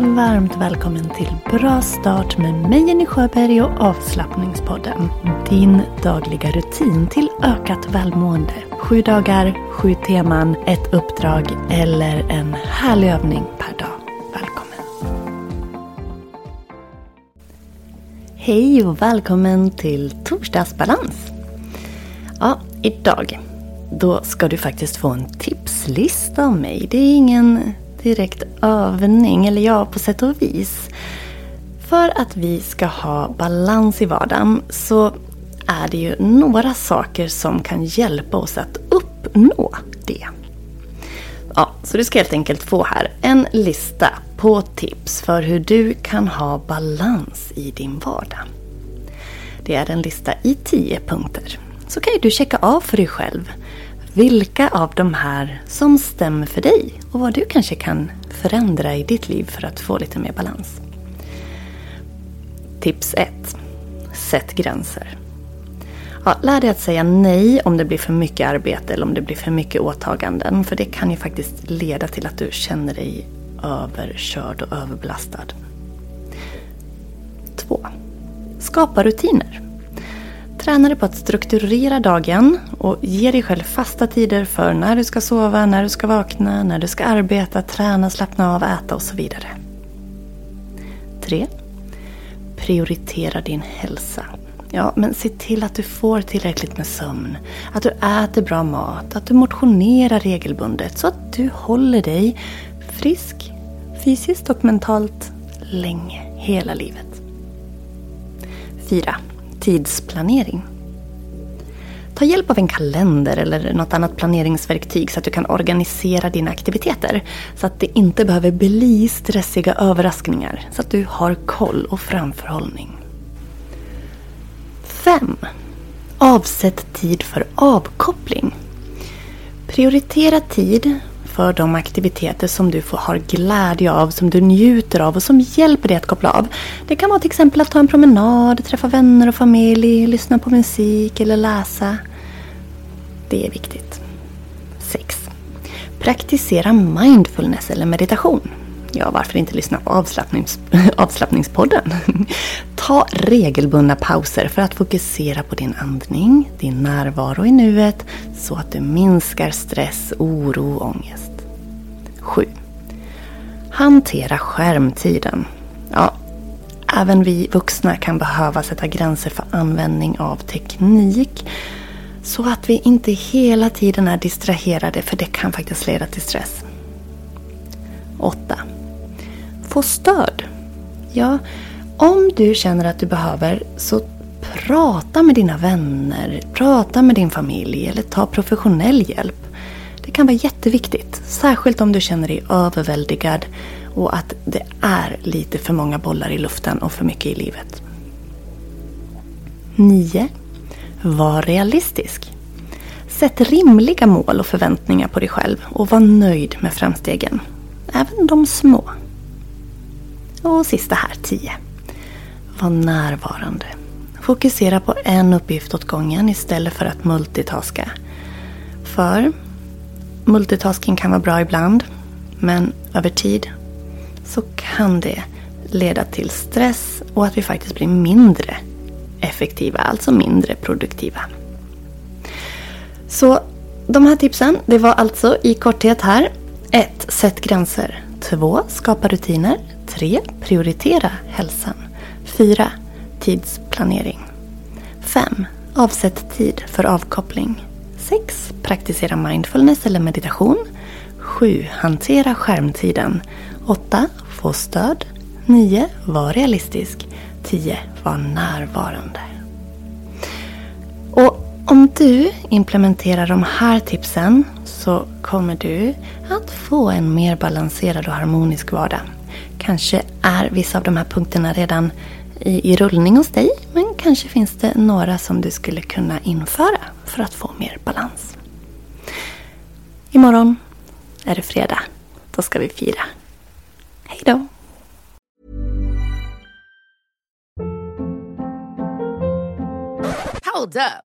Varmt välkommen till Bra start med mig Jenny Sjöberg och avslappningspodden. Din dagliga rutin till ökat välmående. Sju dagar, sju teman, ett uppdrag eller en härlig övning per dag. Välkommen! Hej och välkommen till Torsdagsbalans. Ja, idag då ska du faktiskt få en tipslista av mig. Det är ingen direkt övning, eller ja, på sätt och vis. För att vi ska ha balans i vardagen så är det ju några saker som kan hjälpa oss att uppnå det. Ja, så du ska helt enkelt få här en lista på tips för hur du kan ha balans i din vardag. Det är en lista i tio punkter. Så kan ju du checka av för dig själv vilka av de här som stämmer för dig och vad du kanske kan förändra i ditt liv för att få lite mer balans. Tips 1. Sätt gränser. Ja, lär dig att säga nej om det blir för mycket arbete eller om det blir för mycket åtaganden. För det kan ju faktiskt leda till att du känner dig överkörd och överbelastad. 2. Skapa rutiner. Träna dig på att strukturera dagen och ge dig själv fasta tider för när du ska sova, när du ska vakna, när du ska arbeta, träna, slappna av, äta och så vidare. 3. Prioritera din hälsa. Ja, men se till att du får tillräckligt med sömn, att du äter bra mat, att du motionerar regelbundet så att du håller dig frisk fysiskt och mentalt länge, hela livet. 4 tidsplanering. Ta hjälp av en kalender eller något annat planeringsverktyg så att du kan organisera dina aktiviteter. Så att det inte behöver bli stressiga överraskningar. Så att du har koll och framförhållning. 5. Avsätt tid för avkoppling. Prioritera tid för de aktiviteter som du får, har glädje av, som du njuter av och som hjälper dig att koppla av. Det kan vara till exempel att ta en promenad, träffa vänner och familj, lyssna på musik eller läsa. Det är viktigt. 6. Praktisera mindfulness eller meditation. Ja, varför inte lyssna på avslappnings avslappningspodden? Ta regelbundna pauser för att fokusera på din andning, din närvaro i nuet så att du minskar stress, oro och ångest. 7. Hantera skärmtiden. Ja, även vi vuxna kan behöva sätta gränser för användning av teknik så att vi inte hela tiden är distraherade för det kan faktiskt leda till stress. 8. Få stöd. Ja, om du känner att du behöver så prata med dina vänner, prata med din familj eller ta professionell hjälp. Det kan vara jätteviktigt, särskilt om du känner dig överväldigad och att det är lite för många bollar i luften och för mycket i livet. 9. Var realistisk. Sätt rimliga mål och förväntningar på dig själv och var nöjd med framstegen. Även de små. Och sista här, 10. Var närvarande. Fokusera på en uppgift åt gången istället för att multitaska. För multitasking kan vara bra ibland, men över tid så kan det leda till stress och att vi faktiskt blir mindre effektiva, alltså mindre produktiva. Så de här tipsen, det var alltså i korthet här. 1. Sätt gränser. 2. Skapa rutiner. 3. Prioritera hälsan. 4. Tidsplanering. 5. Avsätt tid för avkoppling. 6. Praktisera mindfulness eller meditation. 7. Hantera skärmtiden. 8. Få stöd. 9. Var realistisk. 10. Var närvarande. Och om du implementerar de här tipsen så kommer du att få en mer balanserad och harmonisk vardag. Kanske är vissa av de här punkterna redan i, i rullning hos dig, men kanske finns det några som du skulle kunna införa för att få mer balans. Imorgon är det fredag. Då ska vi fira. Hej då! Hold up.